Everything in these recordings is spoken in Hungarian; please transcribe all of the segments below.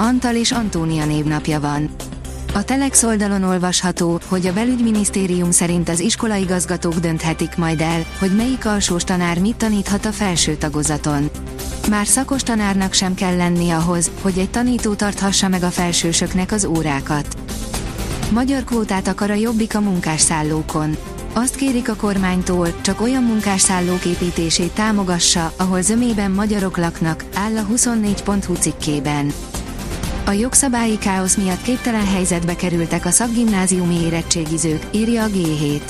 Antal és Antónia névnapja van. A Telex oldalon olvasható, hogy a belügyminisztérium szerint az iskolaigazgatók dönthetik majd el, hogy melyik alsós tanár mit taníthat a felső tagozaton. Már szakos tanárnak sem kell lenni ahhoz, hogy egy tanító tarthassa meg a felsősöknek az órákat. Magyar kvótát akar a Jobbik a munkásszállókon. Azt kérik a kormánytól, csak olyan munkásszállók építését támogassa, ahol zömében magyarok laknak, áll a 24.hu cikkében. A jogszabályi káosz miatt képtelen helyzetbe kerültek a szakgimnáziumi érettségizők, írja a G7.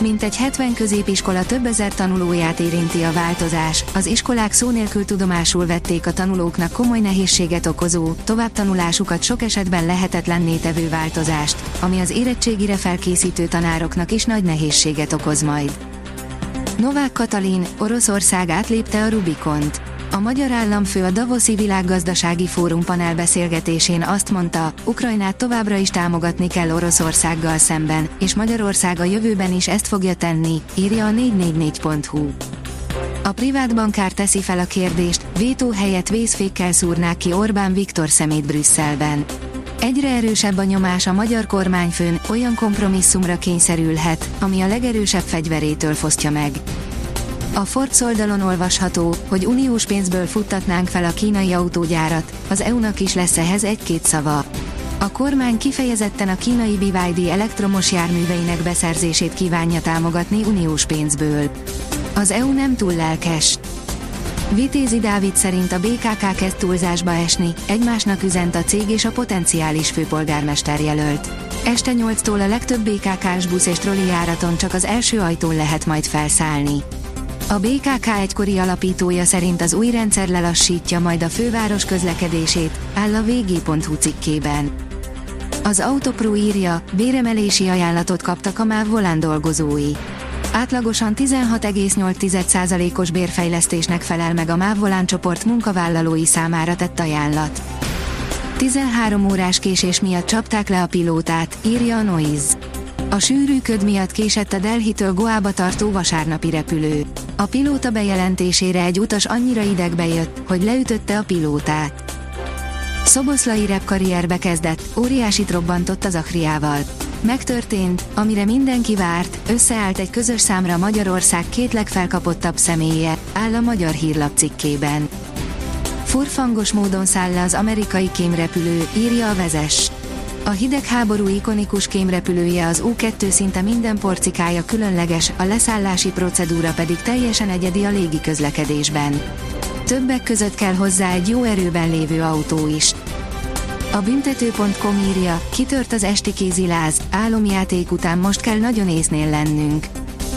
Mintegy 70 középiskola több ezer tanulóját érinti a változás, az iskolák szó nélkül tudomásul vették a tanulóknak komoly nehézséget okozó, továbbtanulásukat sok esetben lehetetlenné tevő változást, ami az érettségire felkészítő tanároknak is nagy nehézséget okoz majd. Novák Katalin, Oroszország átlépte a Rubikont. A magyar államfő a Davoszi Világgazdasági Fórum panel beszélgetésén azt mondta, Ukrajnát továbbra is támogatni kell Oroszországgal szemben, és Magyarország a jövőben is ezt fogja tenni, írja a 444.hu. A privát bankár teszi fel a kérdést, vétó helyett vészfékkel szúrnák ki Orbán Viktor szemét Brüsszelben. Egyre erősebb a nyomás a magyar kormányfőn, olyan kompromisszumra kényszerülhet, ami a legerősebb fegyverétől fosztja meg. A Ford oldalon olvasható, hogy uniós pénzből futtatnánk fel a kínai autógyárat, az EU-nak is lesz ehhez egy-két szava. A kormány kifejezetten a kínai BYD elektromos járműveinek beszerzését kívánja támogatni uniós pénzből. Az EU nem túl lelkes. Vitézi Dávid szerint a BKK kezd túlzásba esni, egymásnak üzent a cég és a potenciális főpolgármester jelölt. Este 8-tól a legtöbb BKK-s busz és troli járaton csak az első ajtón lehet majd felszállni. A BKK egykori alapítója szerint az új rendszer lelassítja majd a főváros közlekedését, áll a vg.hu cikkében. Az Autopro írja, béremelési ajánlatot kaptak a MÁV volán dolgozói. Átlagosan 16,8%-os bérfejlesztésnek felel meg a MÁV volán csoport munkavállalói számára tett ajánlat. 13 órás késés miatt csapták le a pilótát, írja a Noise. A sűrű köd miatt késett a Delhi-től Goába tartó vasárnapi repülő. A pilóta bejelentésére egy utas annyira idegbe jött, hogy leütötte a pilótát. Szoboszlai repkarrierbe kezdett, óriásit robbantott az Akriával. Megtörtént, amire mindenki várt, összeállt egy közös számra Magyarország két legfelkapottabb személye, áll a Magyar Hírlap cikkében. Furfangos módon száll le az amerikai kémrepülő, írja a vezes. A hidegháború ikonikus kémrepülője az U-2 szinte minden porcikája különleges, a leszállási procedúra pedig teljesen egyedi a légi közlekedésben. Többek között kell hozzá egy jó erőben lévő autó is. A büntető.com írja, kitört az esti kéziláz, álomjáték után most kell nagyon észnél lennünk.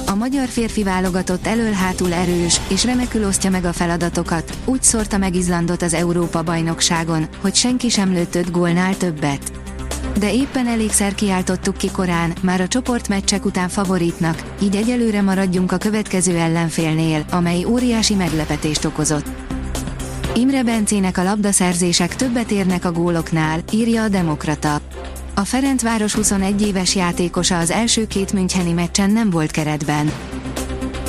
A magyar férfi válogatott elől-hátul erős, és remekül osztja meg a feladatokat, úgy szórta meg Izlandot az Európa-bajnokságon, hogy senki sem lőtt öt gólnál többet de éppen elégszer kiáltottuk ki korán, már a csoportmeccsek után favoritnak, így egyelőre maradjunk a következő ellenfélnél, amely óriási meglepetést okozott. Imre Bencének a labdaszerzések többet érnek a góloknál, írja a Demokrata. A Ferencváros 21 éves játékosa az első két Müncheni meccsen nem volt keretben.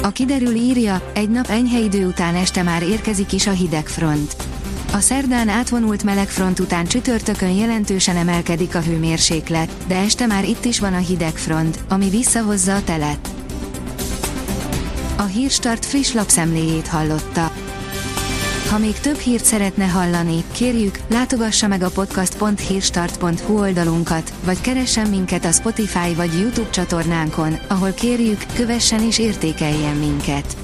A kiderül írja, egy nap enyhe idő után este már érkezik is a hidegfront. A szerdán átvonult melegfront után csütörtökön jelentősen emelkedik a hőmérséklet, de este már itt is van a hidegfront, ami visszahozza a telet. A Hírstart friss lapszemléjét hallotta. Ha még több hírt szeretne hallani, kérjük, látogassa meg a podcast.hírstart.hu oldalunkat, vagy keressen minket a Spotify vagy YouTube csatornánkon, ahol kérjük, kövessen és értékeljen minket.